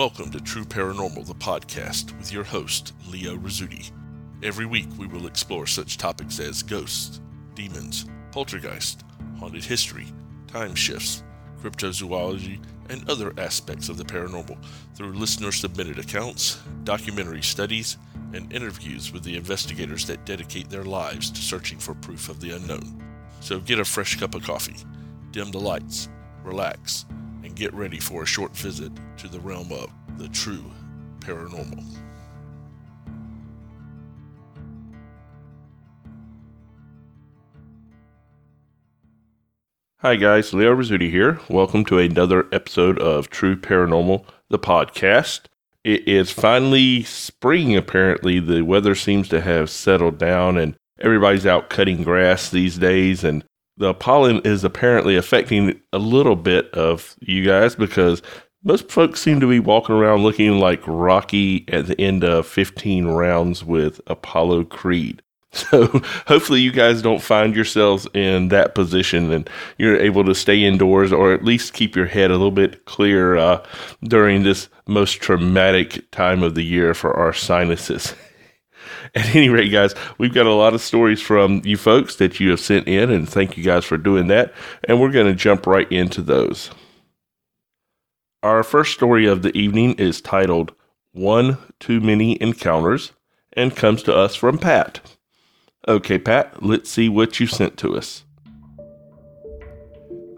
Welcome to True Paranormal, the podcast, with your host, Leo Rizzuti. Every week we will explore such topics as ghosts, demons, poltergeist, haunted history, time shifts, cryptozoology, and other aspects of the paranormal through listener submitted accounts, documentary studies, and interviews with the investigators that dedicate their lives to searching for proof of the unknown. So get a fresh cup of coffee, dim the lights, relax, and get ready for a short visit to the realm of the true paranormal. Hi, guys, Leo Rizzuti here. Welcome to another episode of True Paranormal, the podcast. It is finally spring, apparently. The weather seems to have settled down, and everybody's out cutting grass these days. And the pollen is apparently affecting a little bit of you guys because most folks seem to be walking around looking like Rocky at the end of 15 rounds with Apollo Creed. So hopefully you guys don't find yourselves in that position and you're able to stay indoors or at least keep your head a little bit clear uh, during this most traumatic time of the year for our sinuses. At any rate, guys, we've got a lot of stories from you folks that you have sent in, and thank you guys for doing that. And we're going to jump right into those. Our first story of the evening is titled One Too Many Encounters and comes to us from Pat. Okay, Pat, let's see what you sent to us.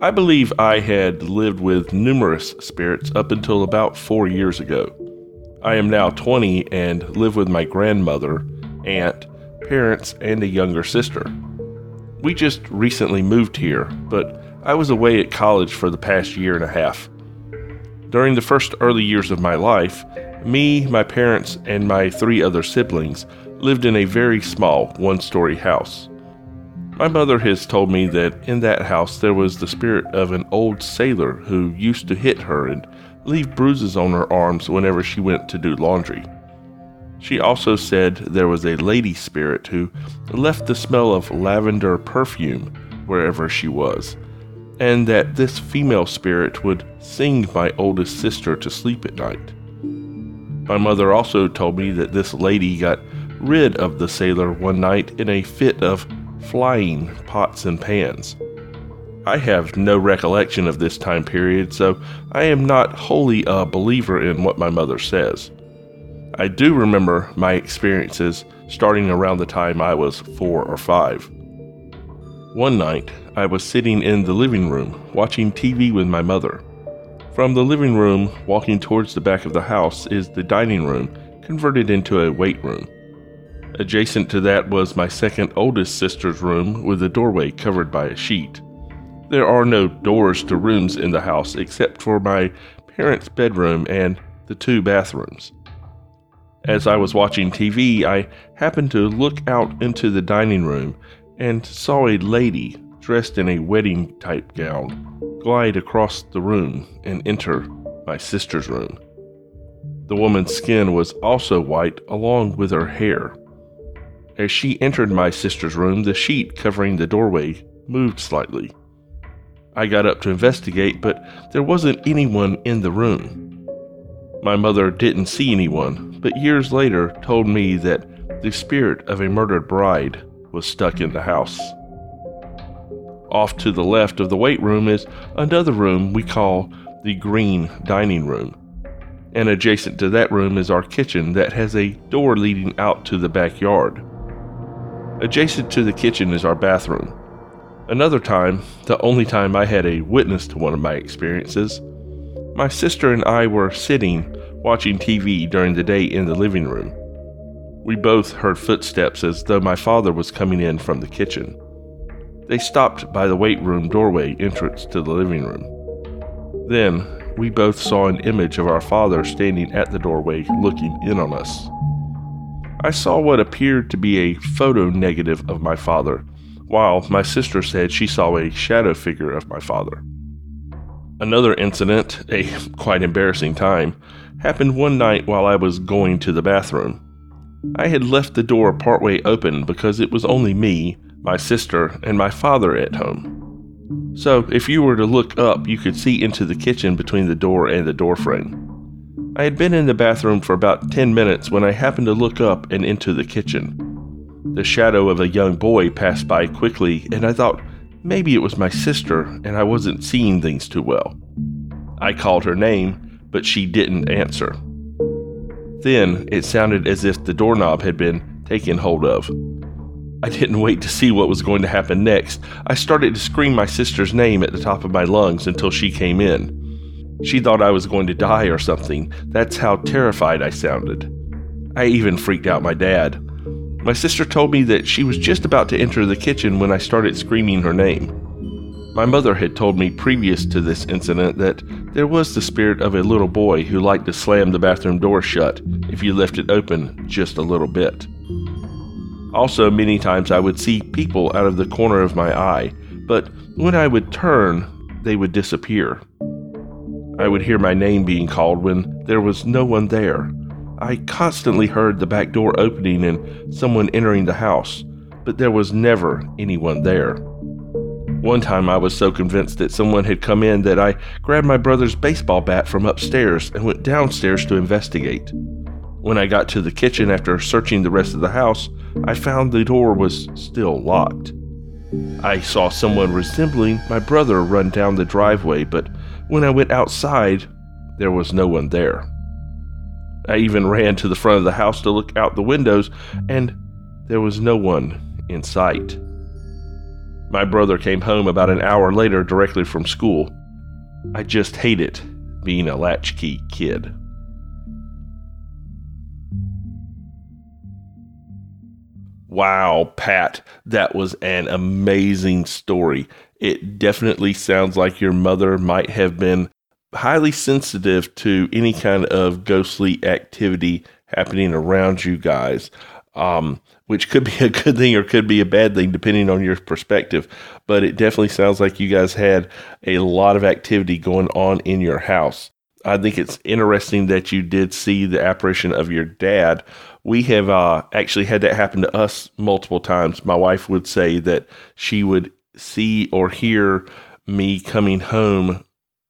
I believe I had lived with numerous spirits up until about four years ago. I am now 20 and live with my grandmother aunt, parents, and a younger sister. We just recently moved here, but I was away at college for the past year and a half. During the first early years of my life, me, my parents, and my three other siblings lived in a very small one story house. My mother has told me that in that house there was the spirit of an old sailor who used to hit her and leave bruises on her arms whenever she went to do laundry. She also said there was a lady spirit who left the smell of lavender perfume wherever she was, and that this female spirit would sing my oldest sister to sleep at night. My mother also told me that this lady got rid of the sailor one night in a fit of flying pots and pans. I have no recollection of this time period, so I am not wholly a believer in what my mother says. I do remember my experiences starting around the time I was four or five. One night, I was sitting in the living room watching TV with my mother. From the living room, walking towards the back of the house, is the dining room, converted into a weight room. Adjacent to that was my second oldest sister's room with a doorway covered by a sheet. There are no doors to rooms in the house except for my parents' bedroom and the two bathrooms. As I was watching TV, I happened to look out into the dining room and saw a lady dressed in a wedding type gown glide across the room and enter my sister's room. The woman's skin was also white along with her hair. As she entered my sister's room, the sheet covering the doorway moved slightly. I got up to investigate, but there wasn't anyone in the room. My mother didn't see anyone, but years later told me that the spirit of a murdered bride was stuck in the house. Off to the left of the weight room is another room we call the green dining room. And adjacent to that room is our kitchen that has a door leading out to the backyard. Adjacent to the kitchen is our bathroom. Another time, the only time I had a witness to one of my experiences, my sister and I were sitting watching TV during the day in the living room. We both heard footsteps as though my father was coming in from the kitchen. They stopped by the weight room doorway entrance to the living room. Then, we both saw an image of our father standing at the doorway looking in on us. I saw what appeared to be a photo negative of my father, while my sister said she saw a shadow figure of my father. Another incident, a quite embarrassing time, happened one night while I was going to the bathroom. I had left the door partway open because it was only me, my sister, and my father at home. So, if you were to look up, you could see into the kitchen between the door and the doorframe. I had been in the bathroom for about 10 minutes when I happened to look up and into the kitchen. The shadow of a young boy passed by quickly, and I thought maybe it was my sister and I wasn't seeing things too well. I called her name, but she didn't answer. Then it sounded as if the doorknob had been taken hold of. I didn't wait to see what was going to happen next. I started to scream my sister's name at the top of my lungs until she came in. She thought I was going to die or something. That's how terrified I sounded. I even freaked out my dad. My sister told me that she was just about to enter the kitchen when I started screaming her name. My mother had told me previous to this incident that there was the spirit of a little boy who liked to slam the bathroom door shut if you left it open just a little bit. Also, many times I would see people out of the corner of my eye, but when I would turn, they would disappear. I would hear my name being called when there was no one there. I constantly heard the back door opening and someone entering the house, but there was never anyone there. One time I was so convinced that someone had come in that I grabbed my brother's baseball bat from upstairs and went downstairs to investigate. When I got to the kitchen after searching the rest of the house, I found the door was still locked. I saw someone resembling my brother run down the driveway, but when I went outside, there was no one there. I even ran to the front of the house to look out the windows, and there was no one in sight. My brother came home about an hour later directly from school. I just hate it being a latchkey kid. Wow, Pat, that was an amazing story it definitely sounds like your mother might have been highly sensitive to any kind of ghostly activity happening around you guys, um, which could be a good thing or could be a bad thing depending on your perspective. But it definitely sounds like you guys had a lot of activity going on in your house. I think it's interesting that you did see the apparition of your dad. We have uh, actually had that happen to us multiple times. My wife would say that she would see or hear me coming home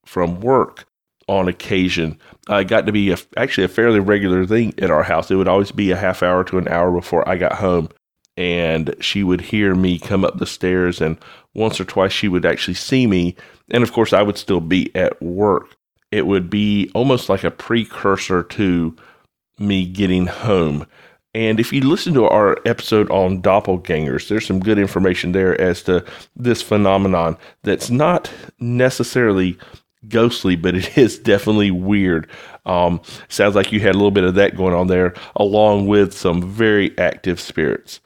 from work on occasion. Uh, I got to be a, actually a fairly regular thing at our house. It would always be a half hour to an hour before I got home. And she would hear me come up the stairs, and once or twice she would actually see me. And of course, I would still be at work. It would be almost like a precursor to me getting home. And if you listen to our episode on doppelgangers, there's some good information there as to this phenomenon that's not necessarily ghostly, but it is definitely weird. Um, sounds like you had a little bit of that going on there, along with some very active spirits.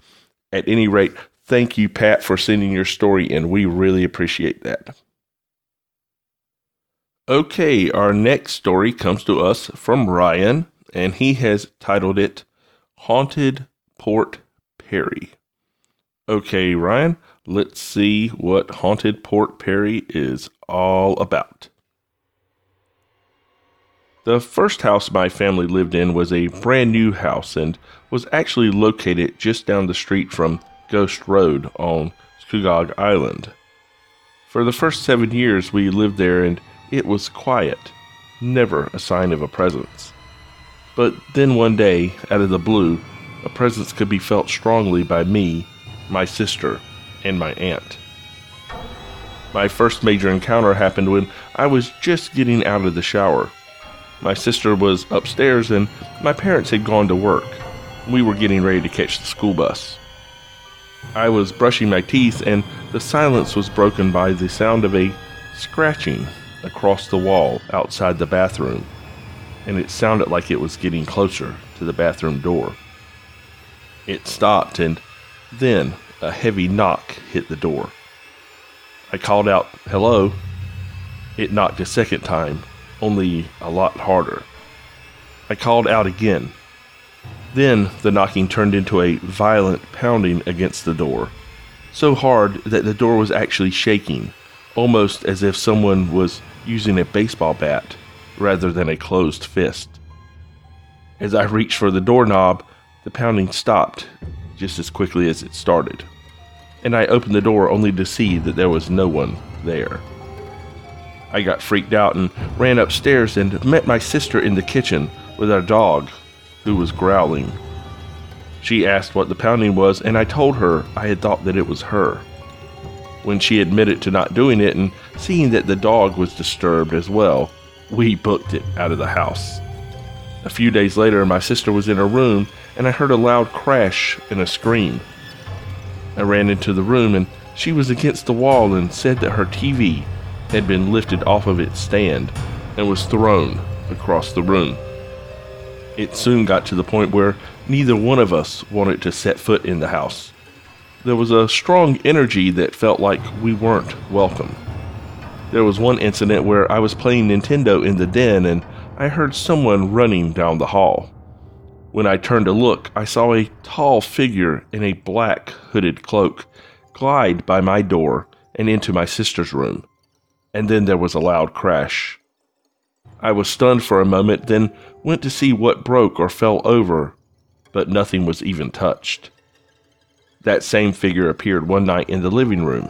At any rate, thank you, Pat, for sending your story in. We really appreciate that. Okay, our next story comes to us from Ryan, and he has titled it Haunted Port Perry. Okay, Ryan, let's see what Haunted Port Perry is all about. The first house my family lived in was a brand new house and was actually located just down the street from Ghost Road on Scugog Island. For the first seven years we lived there and it was quiet, never a sign of a presence. But then one day, out of the blue, a presence could be felt strongly by me, my sister, and my aunt. My first major encounter happened when I was just getting out of the shower. My sister was upstairs and my parents had gone to work. We were getting ready to catch the school bus. I was brushing my teeth and the silence was broken by the sound of a scratching across the wall outside the bathroom and it sounded like it was getting closer to the bathroom door. It stopped, and then a heavy knock hit the door. I called out, Hello. It knocked a second time, only a lot harder. I called out again. Then the knocking turned into a violent pounding against the door, so hard that the door was actually shaking, almost as if someone was using a baseball bat rather than a closed fist. As I reached for the doorknob, the pounding stopped just as quickly as it started, and I opened the door only to see that there was no one there. I got freaked out and ran upstairs and met my sister in the kitchen with our dog, who was growling. She asked what the pounding was, and I told her I had thought that it was her. When she admitted to not doing it and seeing that the dog was disturbed as well, we booked it out of the house. A few days later, my sister was in her room and I heard a loud crash and a scream. I ran into the room and she was against the wall and said that her TV had been lifted off of its stand and was thrown across the room. It soon got to the point where neither one of us wanted to set foot in the house. There was a strong energy that felt like we weren't welcome. There was one incident where I was playing Nintendo in the den and I heard someone running down the hall. When I turned to look, I saw a tall figure in a black hooded cloak glide by my door and into my sister's room and then there was a loud crash. I was stunned for a moment, then went to see what broke or fell over, but nothing was even touched. That same figure appeared one night in the living room.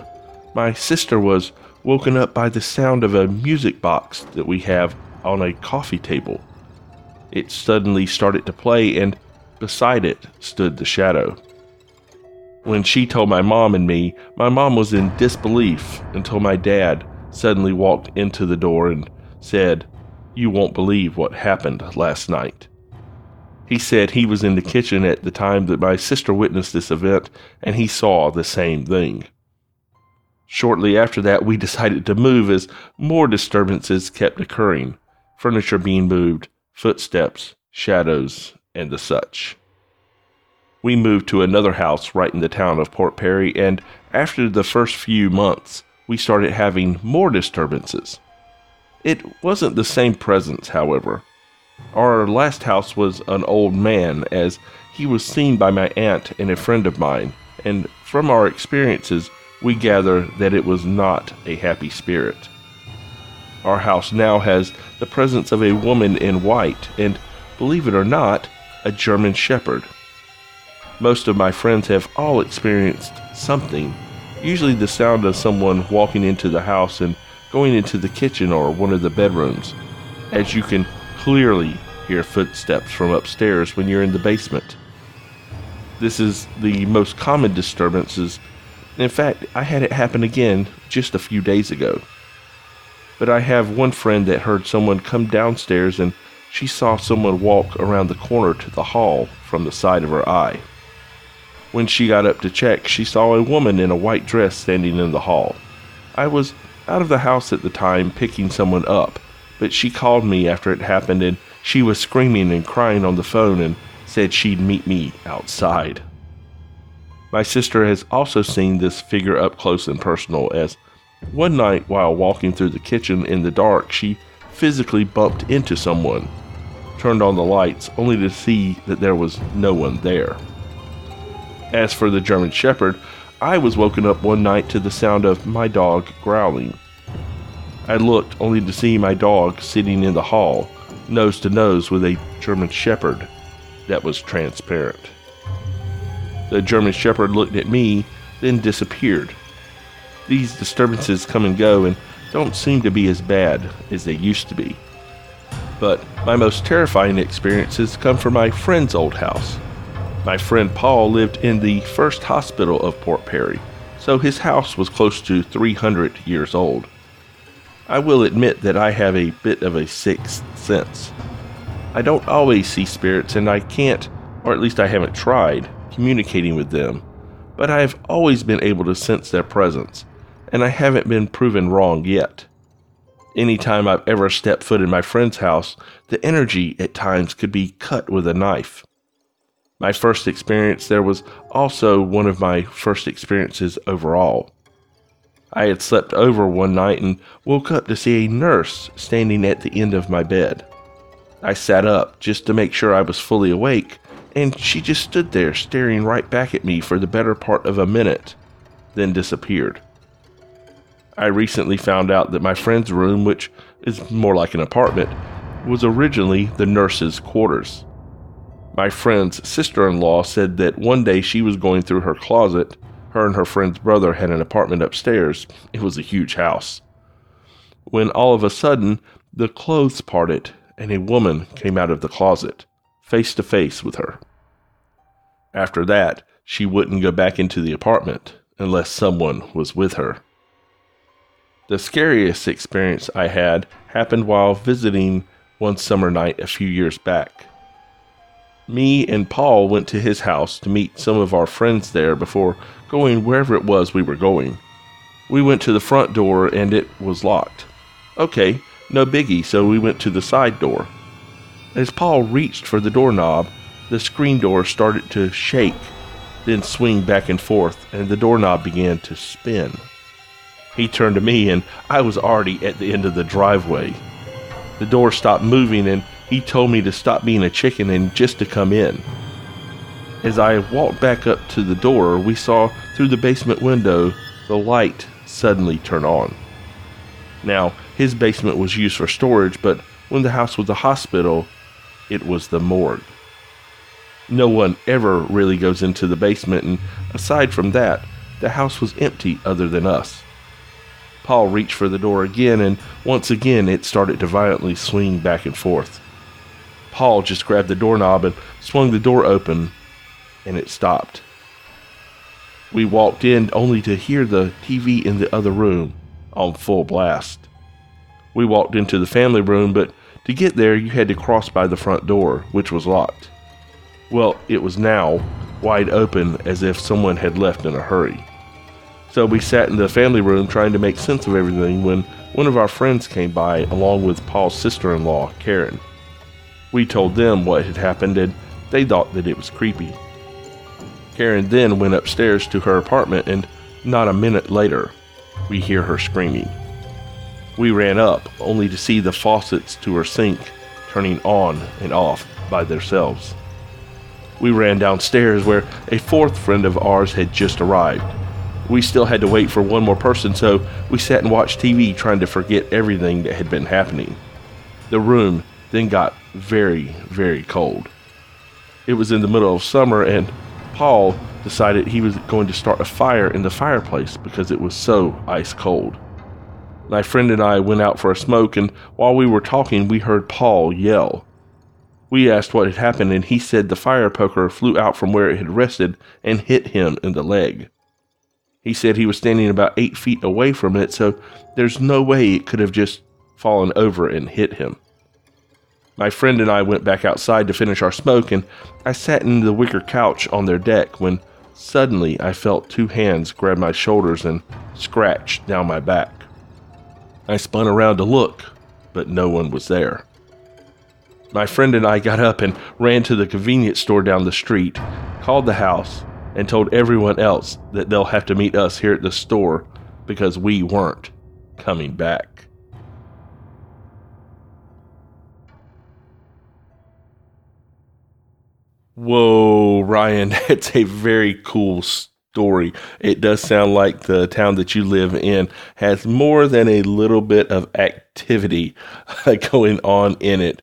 My sister was woken up by the sound of a music box that we have on a coffee table. It suddenly started to play, and beside it stood the shadow. When she told my mom and me, my mom was in disbelief until my dad suddenly walked into the door and said, You won't believe what happened last night. He said he was in the kitchen at the time that my sister witnessed this event and he saw the same thing. Shortly after that, we decided to move as more disturbances kept occurring furniture being moved, footsteps, shadows, and the such. We moved to another house right in the town of Port Perry, and after the first few months, we started having more disturbances. It wasn't the same presence, however. Our last house was an old man, as he was seen by my aunt and a friend of mine, and from our experiences, we gather that it was not a happy spirit. Our house now has the presence of a woman in white, and believe it or not, a German Shepherd. Most of my friends have all experienced something usually the sound of someone walking into the house and going into the kitchen or one of the bedrooms, as you can clearly hear footsteps from upstairs when you're in the basement. This is the most common disturbances. In fact, I had it happen again just a few days ago. But I have one friend that heard someone come downstairs and she saw someone walk around the corner to the hall from the side of her eye. When she got up to check, she saw a woman in a white dress standing in the hall. I was out of the house at the time picking someone up, but she called me after it happened and she was screaming and crying on the phone and said she'd meet me outside. My sister has also seen this figure up close and personal as one night while walking through the kitchen in the dark, she physically bumped into someone, turned on the lights only to see that there was no one there. As for the German Shepherd, I was woken up one night to the sound of my dog growling. I looked only to see my dog sitting in the hall, nose to nose with a German Shepherd that was transparent. The German Shepherd looked at me, then disappeared. These disturbances come and go and don't seem to be as bad as they used to be. But my most terrifying experiences come from my friend's old house. My friend Paul lived in the first hospital of Port Perry, so his house was close to 300 years old. I will admit that I have a bit of a sixth sense. I don't always see spirits, and I can't, or at least I haven't tried, communicating with them, but I have always been able to sense their presence, and I haven't been proven wrong yet. Anytime I've ever stepped foot in my friend's house, the energy at times could be cut with a knife. My first experience there was also one of my first experiences overall. I had slept over one night and woke up to see a nurse standing at the end of my bed. I sat up just to make sure I was fully awake, and she just stood there staring right back at me for the better part of a minute, then disappeared. I recently found out that my friend's room, which is more like an apartment, was originally the nurse's quarters. My friend's sister in law said that one day she was going through her closet. Her and her friend's brother had an apartment upstairs. It was a huge house. when all of a sudden the clothes parted and a woman came out of the closet, face to face with her. After that, she wouldn't go back into the apartment unless someone was with her. The scariest experience I had happened while visiting one summer night a few years back. Me and Paul went to his house to meet some of our friends there before going wherever it was we were going. We went to the front door and it was locked. Okay, no biggie, so we went to the side door. As Paul reached for the doorknob, the screen door started to shake, then swing back and forth, and the doorknob began to spin. He turned to me, and I was already at the end of the driveway. The door stopped moving, and he told me to stop being a chicken and just to come in. As I walked back up to the door, we saw through the basement window the light suddenly turn on. Now, his basement was used for storage, but when the house was a hospital, it was the morgue. No one ever really goes into the basement, and aside from that, the house was empty other than us. Paul reached for the door again, and once again it started to violently swing back and forth. Paul just grabbed the doorknob and swung the door open, and it stopped. We walked in only to hear the TV in the other room on full blast. We walked into the family room, but to get there, you had to cross by the front door, which was locked. Well, it was now wide open as if someone had left in a hurry. So we sat in the family room trying to make sense of everything when one of our friends came by along with Paul's sister in law, Karen. We told them what had happened and they thought that it was creepy. Karen then went upstairs to her apartment and not a minute later, we hear her screaming. We ran up only to see the faucets to her sink turning on and off by themselves. We ran downstairs where a fourth friend of ours had just arrived we still had to wait for one more person, so we sat and watched TV trying to forget everything that had been happening. The room then got very, very cold. It was in the middle of summer, and Paul decided he was going to start a fire in the fireplace because it was so ice cold. My friend and I went out for a smoke, and while we were talking, we heard Paul yell. We asked what had happened, and he said the fire poker flew out from where it had rested and hit him in the leg. He said he was standing about eight feet away from it, so there's no way it could have just fallen over and hit him. My friend and I went back outside to finish our smoke, and I sat in the wicker couch on their deck when suddenly I felt two hands grab my shoulders and scratch down my back. I spun around to look, but no one was there. My friend and I got up and ran to the convenience store down the street, called the house, and told everyone else that they'll have to meet us here at the store because we weren't coming back. Whoa, Ryan, that's a very cool story. It does sound like the town that you live in has more than a little bit of activity going on in it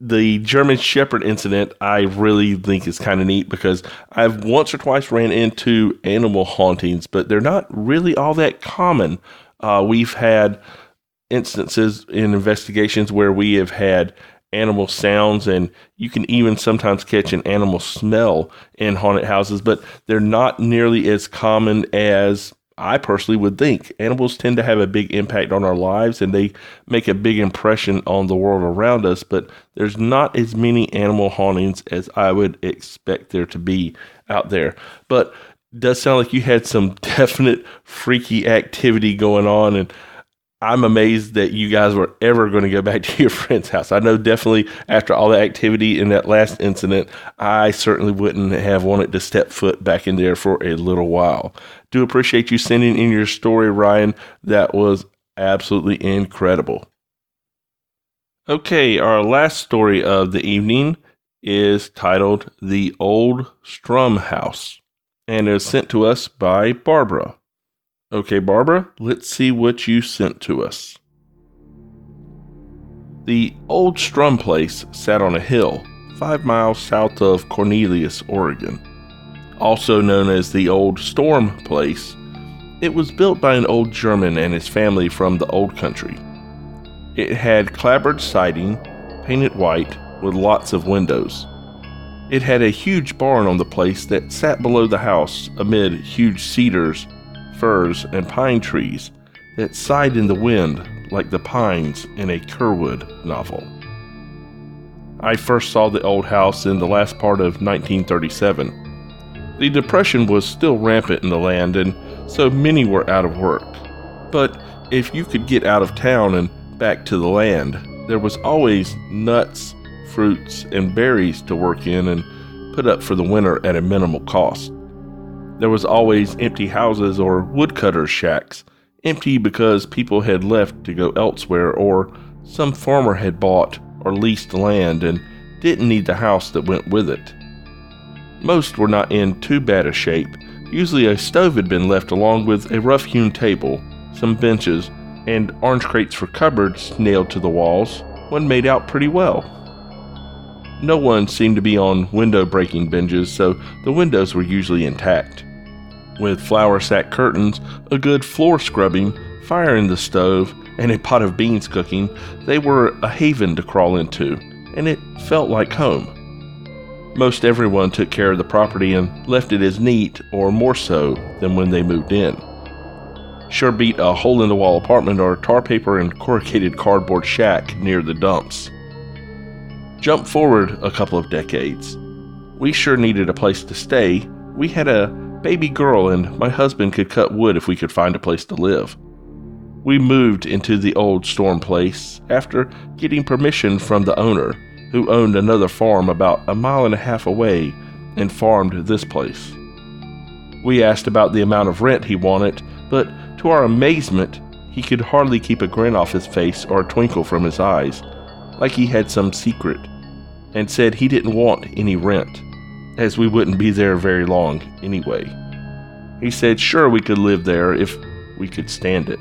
the German Shepherd incident, I really think is kind of neat because I've once or twice ran into animal hauntings, but they're not really all that common. Uh, we've had instances in investigations where we have had animal sounds, and you can even sometimes catch an animal smell in haunted houses, but they're not nearly as common as I personally would think animals tend to have a big impact on our lives and they make a big impression on the world around us, but there's not as many animal hauntings as I would expect there to be out there. But does sound like you had some definite freaky activity going on and I'm amazed that you guys were ever going to go back to your friend's house. I know definitely after all the activity in that last incident, I certainly wouldn't have wanted to step foot back in there for a little while. Do appreciate you sending in your story, Ryan. That was absolutely incredible. Okay, our last story of the evening is titled The Old Strum House and is sent to us by Barbara. Okay, Barbara, let's see what you sent to us. The old Strum Place sat on a hill five miles south of Cornelius, Oregon. Also known as the Old Storm Place, it was built by an old German and his family from the Old Country. It had clapboard siding, painted white, with lots of windows. It had a huge barn on the place that sat below the house amid huge cedars, firs, and pine trees that sighed in the wind like the pines in a Curwood novel. I first saw the old house in the last part of 1937. The Depression was still rampant in the land, and so many were out of work. But if you could get out of town and back to the land, there was always nuts, fruits, and berries to work in and put up for the winter at a minimal cost. There was always empty houses or woodcutters' shacks, empty because people had left to go elsewhere or some farmer had bought or leased land and didn't need the house that went with it. Most were not in too bad a shape. Usually a stove had been left along with a rough hewn table, some benches, and orange crates for cupboards nailed to the walls. One made out pretty well. No one seemed to be on window breaking binges, so the windows were usually intact. With flour sack curtains, a good floor scrubbing, fire in the stove, and a pot of beans cooking, they were a haven to crawl into, and it felt like home. Most everyone took care of the property and left it as neat, or more so, than when they moved in. Sure beat a hole in the wall apartment or tar paper and corrugated cardboard shack near the dumps. Jump forward a couple of decades. We sure needed a place to stay. We had a baby girl, and my husband could cut wood if we could find a place to live. We moved into the old storm place after getting permission from the owner, who owned another farm about a mile and a half away and farmed this place. We asked about the amount of rent he wanted, but to our amazement, he could hardly keep a grin off his face or a twinkle from his eyes, like he had some secret, and said he didn't want any rent, as we wouldn't be there very long anyway. He said sure we could live there if we could stand it.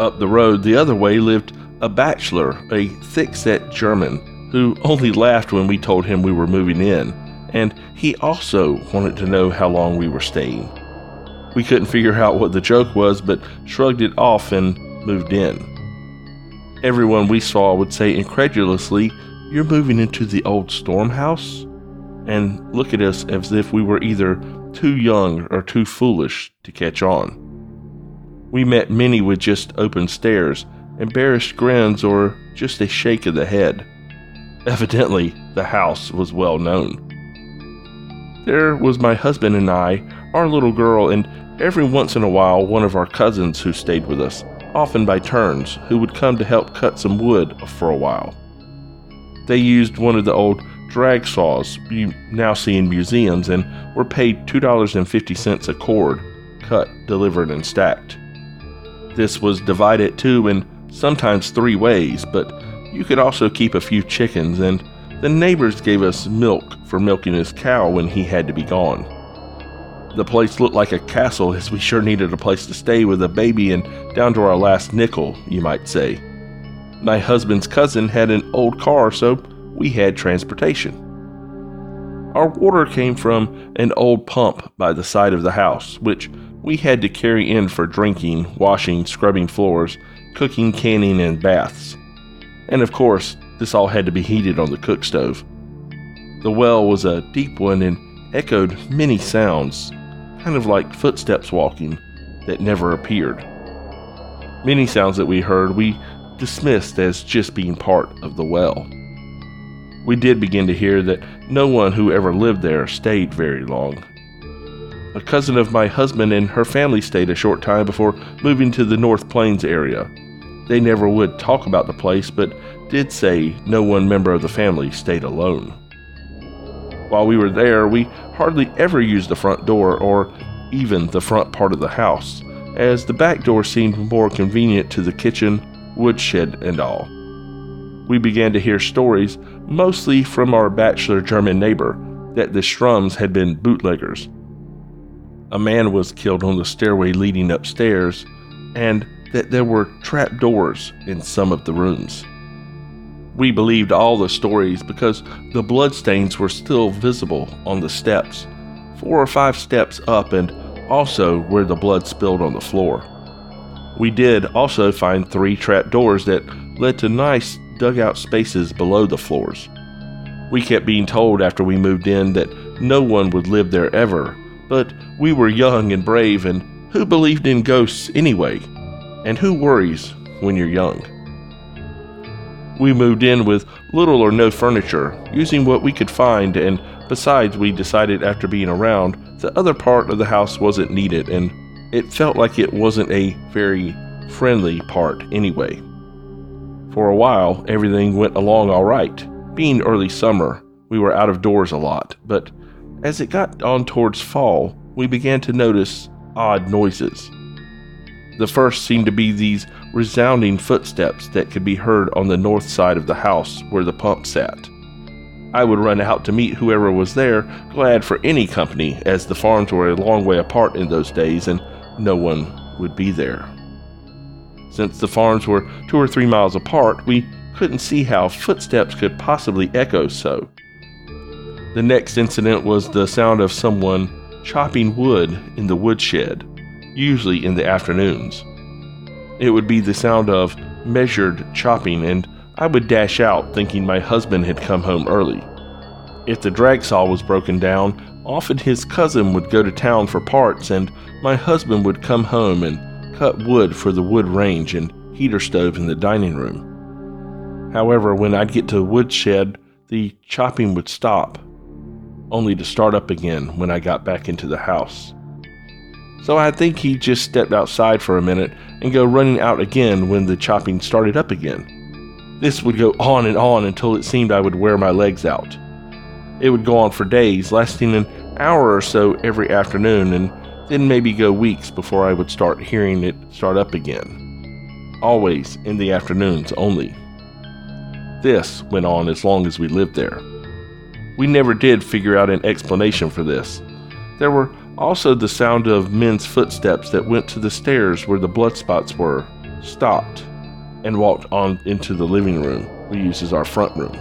Up the road the other way lived a bachelor, a thick set German, who only laughed when we told him we were moving in, and he also wanted to know how long we were staying. We couldn't figure out what the joke was, but shrugged it off and moved in. Everyone we saw would say incredulously, You're moving into the old storm house? And look at us as if we were either too young or too foolish to catch on. We met many with just open stares, embarrassed grins, or just a shake of the head. Evidently, the house was well known. There was my husband and I, our little girl, and every once in a while one of our cousins who stayed with us, often by turns, who would come to help cut some wood for a while. They used one of the old drag saws you now see in museums and were paid $2.50 a cord, cut, delivered, and stacked. This was divided two and sometimes three ways, but you could also keep a few chickens, and the neighbors gave us milk for milking his cow when he had to be gone. The place looked like a castle as we sure needed a place to stay with a baby and down to our last nickel, you might say. My husband's cousin had an old car, so we had transportation. Our water came from an old pump by the side of the house, which we had to carry in for drinking, washing, scrubbing floors, cooking, canning, and baths. And of course, this all had to be heated on the cook stove. The well was a deep one and echoed many sounds, kind of like footsteps walking, that never appeared. Many sounds that we heard we dismissed as just being part of the well. We did begin to hear that no one who ever lived there stayed very long. A cousin of my husband and her family stayed a short time before moving to the North Plains area. They never would talk about the place, but did say no one member of the family stayed alone. While we were there, we hardly ever used the front door or even the front part of the house, as the back door seemed more convenient to the kitchen, woodshed, and all. We began to hear stories, mostly from our bachelor German neighbor, that the Strums had been bootleggers a man was killed on the stairway leading upstairs, and that there were trap doors in some of the rooms. We believed all the stories because the bloodstains were still visible on the steps, four or five steps up, and also where the blood spilled on the floor. We did also find three trap doors that led to nice dugout spaces below the floors. We kept being told after we moved in that no one would live there ever, but we were young and brave, and who believed in ghosts anyway? And who worries when you're young? We moved in with little or no furniture, using what we could find, and besides, we decided after being around, the other part of the house wasn't needed, and it felt like it wasn't a very friendly part anyway. For a while, everything went along all right. Being early summer, we were out of doors a lot, but as it got on towards fall, we began to notice odd noises. The first seemed to be these resounding footsteps that could be heard on the north side of the house where the pump sat. I would run out to meet whoever was there, glad for any company, as the farms were a long way apart in those days and no one would be there. Since the farms were two or three miles apart, we couldn't see how footsteps could possibly echo so. The next incident was the sound of someone chopping wood in the woodshed, usually in the afternoons. It would be the sound of measured chopping, and I would dash out thinking my husband had come home early. If the drag saw was broken down, often his cousin would go to town for parts, and my husband would come home and cut wood for the wood range and heater stove in the dining room. However, when I'd get to the woodshed, the chopping would stop, only to start up again when I got back into the house. So I think he just stepped outside for a minute and go running out again when the chopping started up again. This would go on and on until it seemed I would wear my legs out. It would go on for days, lasting an hour or so every afternoon, and then maybe go weeks before I would start hearing it start up again. Always in the afternoons only. This went on as long as we lived there. We never did figure out an explanation for this. There were also the sound of men's footsteps that went to the stairs where the blood spots were, stopped, and walked on into the living room we use as our front room.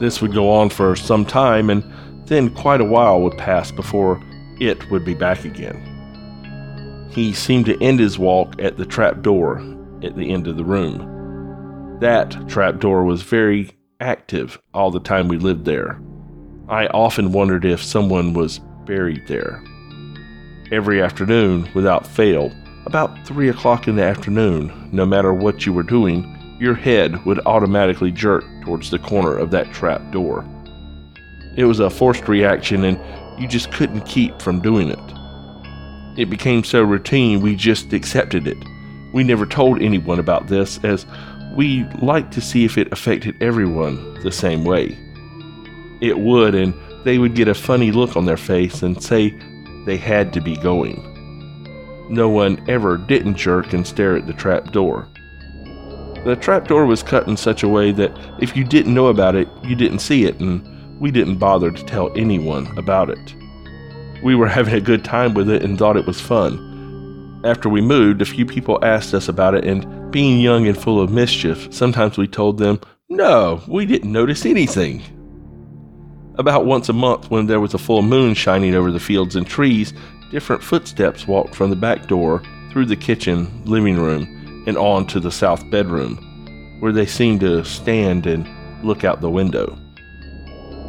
This would go on for some time, and then quite a while would pass before it would be back again. He seemed to end his walk at the trap door at the end of the room. That trap door was very active all the time we lived there. I often wondered if someone was buried there. Every afternoon, without fail, about three o'clock in the afternoon, no matter what you were doing, your head would automatically jerk towards the corner of that trap door. It was a forced reaction, and you just couldn't keep from doing it. It became so routine we just accepted it. We never told anyone about this, as we liked to see if it affected everyone the same way. It would, and they would get a funny look on their face and say they had to be going. No one ever didn't jerk and stare at the trap door. The trap door was cut in such a way that if you didn't know about it, you didn't see it, and we didn't bother to tell anyone about it. We were having a good time with it and thought it was fun. After we moved, a few people asked us about it, and being young and full of mischief, sometimes we told them, No, we didn't notice anything. About once a month, when there was a full moon shining over the fields and trees, different footsteps walked from the back door through the kitchen, living room, and on to the south bedroom, where they seemed to stand and look out the window.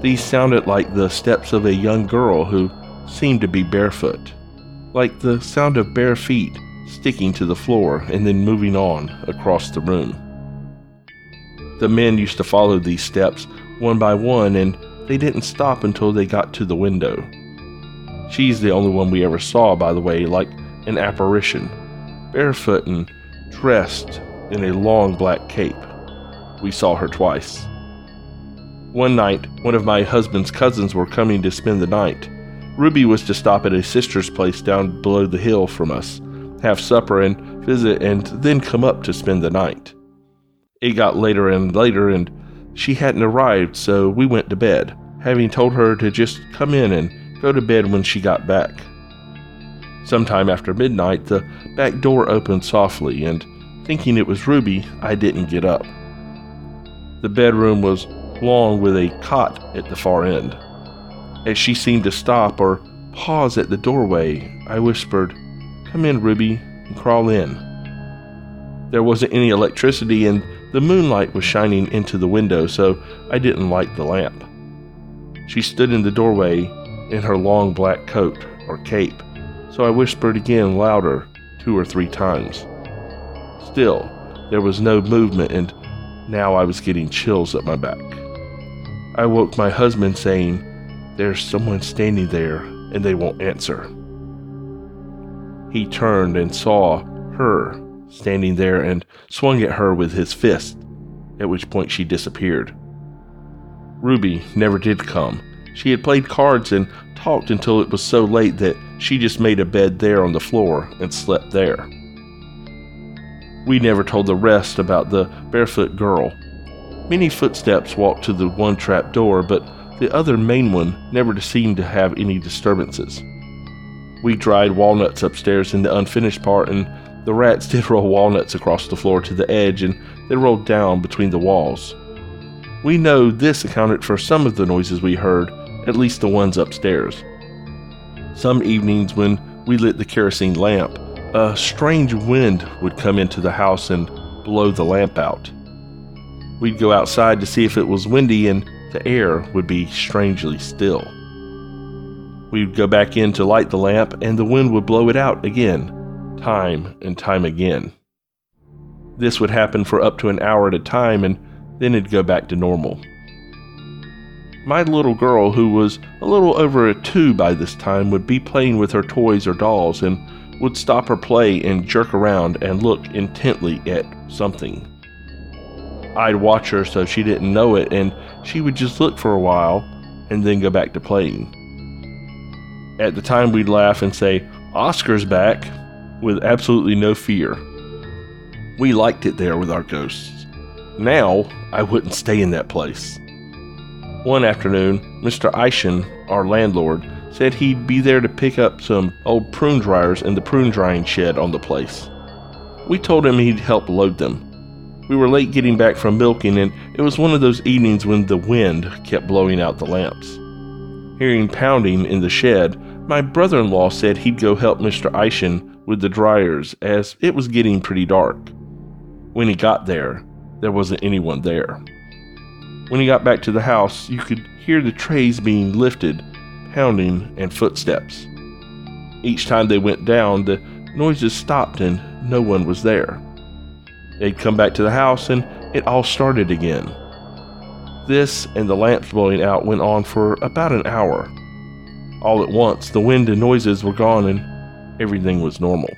These sounded like the steps of a young girl who seemed to be barefoot, like the sound of bare feet sticking to the floor and then moving on across the room. The men used to follow these steps one by one, and they didn't stop until they got to the window. She's the only one we ever saw, by the way, like an apparition, barefoot and dressed in a long black cape. We saw her twice. One night, one of my husband's cousins were coming to spend the night. Ruby was to stop at a sister's place down below the hill from us, have supper and visit, and then come up to spend the night. It got later and later, and she hadn't arrived, so we went to bed, having told her to just come in and go to bed when she got back. Sometime after midnight, the back door opened softly, and thinking it was Ruby, I didn't get up. The bedroom was long with a cot at the far end. As she seemed to stop or pause at the doorway, I whispered, Come in, Ruby, and crawl in. There wasn't any electricity and the moonlight was shining into the window, so I didn't light the lamp. She stood in the doorway in her long black coat or cape, so I whispered again louder two or three times. Still, there was no movement, and now I was getting chills up my back. I woke my husband saying, There's someone standing there, and they won't answer. He turned and saw her standing there and swung at her with his fist, at which point she disappeared. Ruby never did come. She had played cards and talked until it was so late that she just made a bed there on the floor and slept there. We never told the rest about the barefoot girl. Many footsteps walked to the one trap door, but the other main one never seemed to have any disturbances. We dried walnuts upstairs in the unfinished part, and the rats did roll walnuts across the floor to the edge and then rolled down between the walls. We know this accounted for some of the noises we heard, at least the ones upstairs. Some evenings, when we lit the kerosene lamp, a strange wind would come into the house and blow the lamp out. We'd go outside to see if it was windy, and the air would be strangely still. We'd go back in to light the lamp, and the wind would blow it out again, time and time again. This would happen for up to an hour at a time, and then it'd go back to normal. My little girl, who was a little over a two by this time, would be playing with her toys or dolls and would stop her play and jerk around and look intently at something. I'd watch her so she didn't know it, and she would just look for a while and then go back to playing. At the time, we'd laugh and say, Oscar's back, with absolutely no fear. We liked it there with our ghosts. Now, I wouldn't stay in that place. One afternoon, Mr. Eischen, our landlord, said he'd be there to pick up some old prune dryers in the prune drying shed on the place. We told him he'd help load them. We were late getting back from milking, and it was one of those evenings when the wind kept blowing out the lamps. Hearing pounding in the shed, my brother in law said he'd go help Mr. Eischen with the dryers as it was getting pretty dark. When he got there, there wasn't anyone there. When he got back to the house, you could hear the trays being lifted, pounding, and footsteps. Each time they went down, the noises stopped and no one was there. They'd come back to the house and it all started again. This and the lamps blowing out went on for about an hour. All at once, the wind and noises were gone and everything was normal.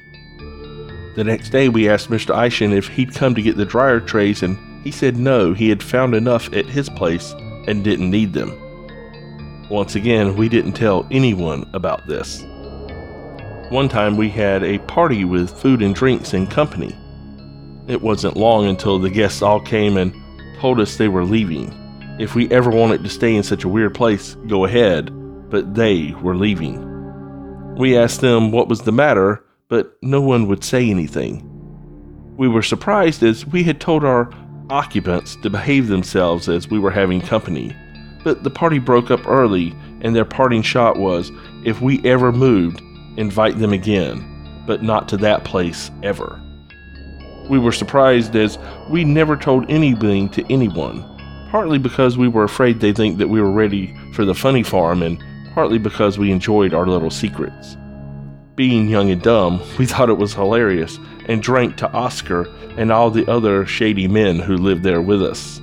The next day, we asked Mr. Eischen if he'd come to get the dryer trays, and he said no, he had found enough at his place and didn't need them. Once again, we didn't tell anyone about this. One time, we had a party with food and drinks and company. It wasn't long until the guests all came and told us they were leaving. If we ever wanted to stay in such a weird place, go ahead, but they were leaving. We asked them what was the matter, but no one would say anything. We were surprised as we had told our occupants to behave themselves as we were having company. But the party broke up early, and their parting shot was if we ever moved, invite them again, but not to that place ever. We were surprised as we never told anything to anyone, partly because we were afraid they'd think that we were ready for the funny farm, and partly because we enjoyed our little secrets. Being young and dumb, we thought it was hilarious and drank to Oscar and all the other shady men who lived there with us.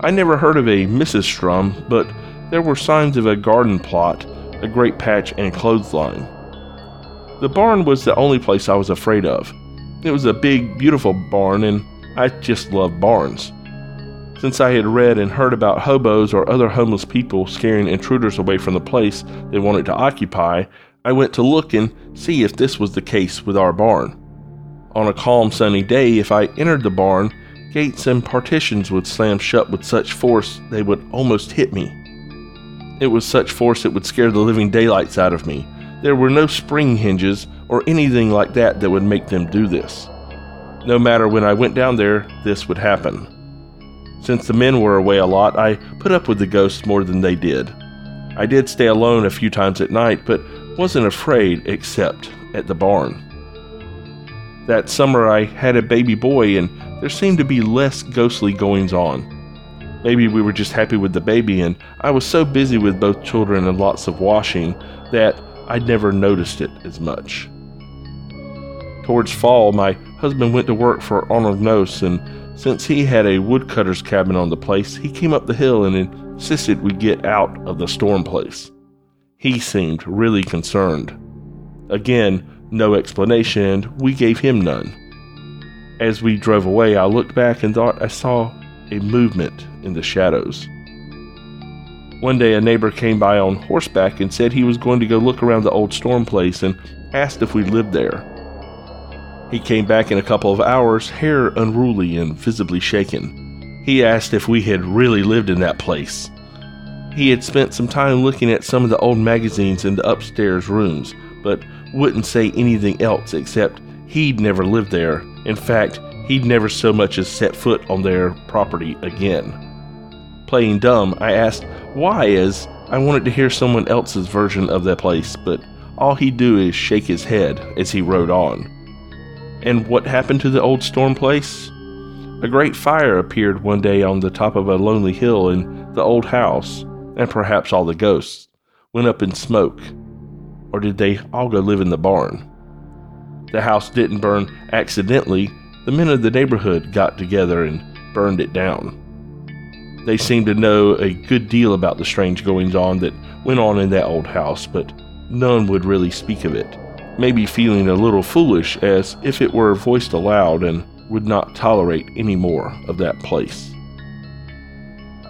I never heard of a Mrs. Strum, but there were signs of a garden plot, a great patch, and a clothesline. The barn was the only place I was afraid of. It was a big, beautiful barn, and I just loved barns. Since I had read and heard about hobos or other homeless people scaring intruders away from the place they wanted to occupy, I went to look and see if this was the case with our barn. On a calm sunny day, if I entered the barn, gates and partitions would slam shut with such force they would almost hit me. It was such force it would scare the living daylights out of me. There were no spring hinges or anything like that that would make them do this. No matter when I went down there, this would happen. Since the men were away a lot, I put up with the ghosts more than they did. I did stay alone a few times at night, but wasn't afraid except at the barn. That summer, I had a baby boy, and there seemed to be less ghostly goings on. Maybe we were just happy with the baby, and I was so busy with both children and lots of washing that I'd never noticed it as much. Towards fall, my husband went to work for Arnold Nose, and since he had a woodcutter's cabin on the place, he came up the hill and insisted we get out of the storm place. He seemed really concerned. Again, no explanation, and we gave him none. As we drove away, I looked back and thought I saw a movement in the shadows. One day, a neighbor came by on horseback and said he was going to go look around the old storm place and asked if we lived there. He came back in a couple of hours, hair unruly and visibly shaken. He asked if we had really lived in that place. He had spent some time looking at some of the old magazines in the upstairs rooms, but wouldn't say anything else except he'd never lived there. In fact, he'd never so much as set foot on their property again. Playing dumb, I asked why, as I wanted to hear someone else's version of that place, but all he'd do is shake his head as he rode on. And what happened to the old storm place? A great fire appeared one day on the top of a lonely hill and the old house, and perhaps all the ghosts went up in smoke. Or did they all go live in the barn? The house didn't burn accidentally, the men of the neighborhood got together and burned it down. They seemed to know a good deal about the strange goings on that went on in that old house, but none would really speak of it, maybe feeling a little foolish as if it were voiced aloud and would not tolerate any more of that place.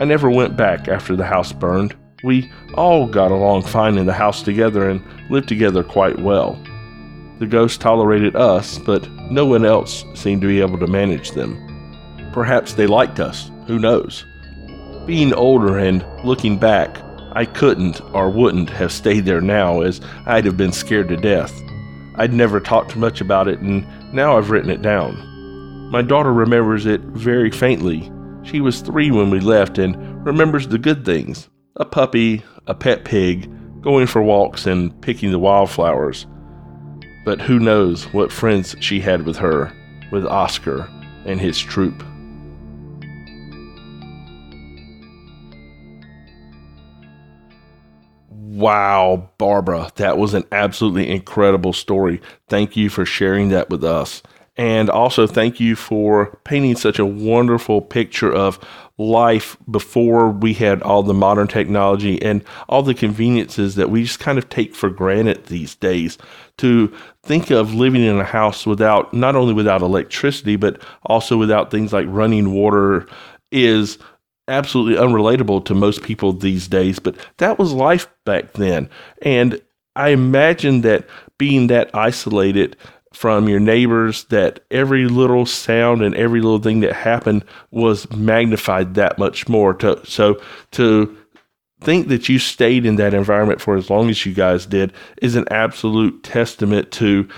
I never went back after the house burned. We all got along fine in the house together and lived together quite well. The ghosts tolerated us, but no one else seemed to be able to manage them. Perhaps they liked us, who knows? Being older and looking back, I couldn't or wouldn't have stayed there now as I'd have been scared to death. I'd never talked much about it and now I've written it down. My daughter remembers it very faintly she was three when we left and remembers the good things a puppy, a pet pig, going for walks, and picking the wildflowers. But who knows what friends she had with her, with Oscar and his troop. Wow, Barbara, that was an absolutely incredible story. Thank you for sharing that with us. And also, thank you for painting such a wonderful picture of life before we had all the modern technology and all the conveniences that we just kind of take for granted these days. To think of living in a house without, not only without electricity, but also without things like running water is absolutely unrelatable to most people these days. But that was life back then. And I imagine that being that isolated, from your neighbors that every little sound and every little thing that happened was magnified that much more. To, so to think that you stayed in that environment for as long as you guys did is an absolute testament to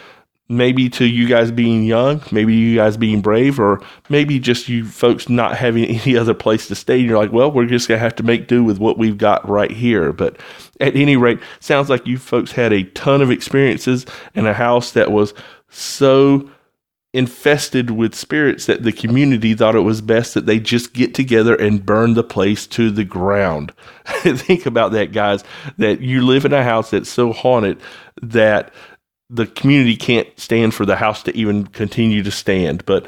maybe to you guys being young, maybe you guys being brave, or maybe just you folks not having any other place to stay. And you're like, well, we're just going to have to make do with what we've got right here. But at any rate, sounds like you folks had a ton of experiences in a house that was so infested with spirits that the community thought it was best that they just get together and burn the place to the ground. Think about that, guys, that you live in a house that's so haunted that the community can't stand for the house to even continue to stand. But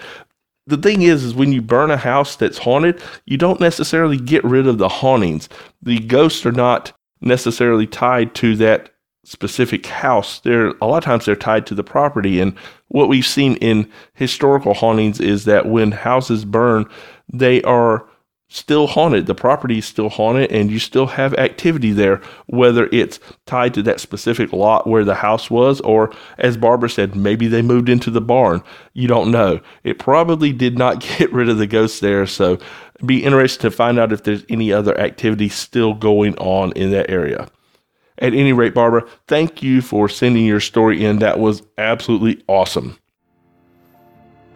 the thing is, is when you burn a house that's haunted, you don't necessarily get rid of the hauntings. The ghosts are not necessarily tied to that specific house, they're a lot of times they're tied to the property. And what we've seen in historical hauntings is that when houses burn, they are still haunted. The property is still haunted, and you still have activity there, whether it's tied to that specific lot where the house was, or as Barbara said, maybe they moved into the barn. You don't know. It probably did not get rid of the ghosts there, so be interested to find out if there's any other activity still going on in that area. At any rate, Barbara, thank you for sending your story in. That was absolutely awesome.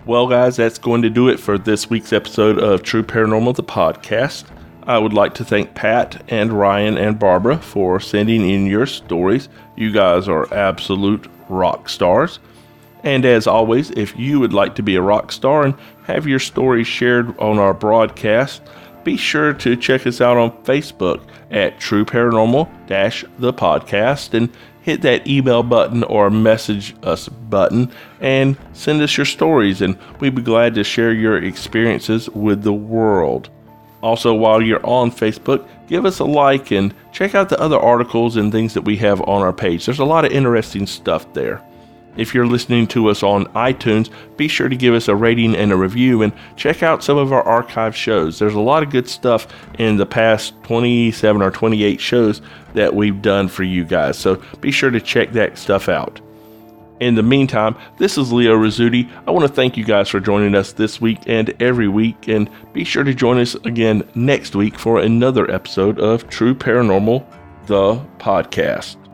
Well, guys, that's going to do it for this week's episode of True Paranormal, the podcast. I would like to thank Pat and Ryan and Barbara for sending in your stories. You guys are absolute rock stars. And as always, if you would like to be a rock star and have your story shared on our broadcast, be sure to check us out on Facebook at True Paranormal the podcast and hit that email button or message us button and send us your stories, and we'd be glad to share your experiences with the world. Also, while you're on Facebook, give us a like and check out the other articles and things that we have on our page. There's a lot of interesting stuff there. If you're listening to us on iTunes, be sure to give us a rating and a review and check out some of our archive shows. There's a lot of good stuff in the past 27 or 28 shows that we've done for you guys, so be sure to check that stuff out. In the meantime, this is Leo Rizzuti. I want to thank you guys for joining us this week and every week, and be sure to join us again next week for another episode of True Paranormal, the podcast.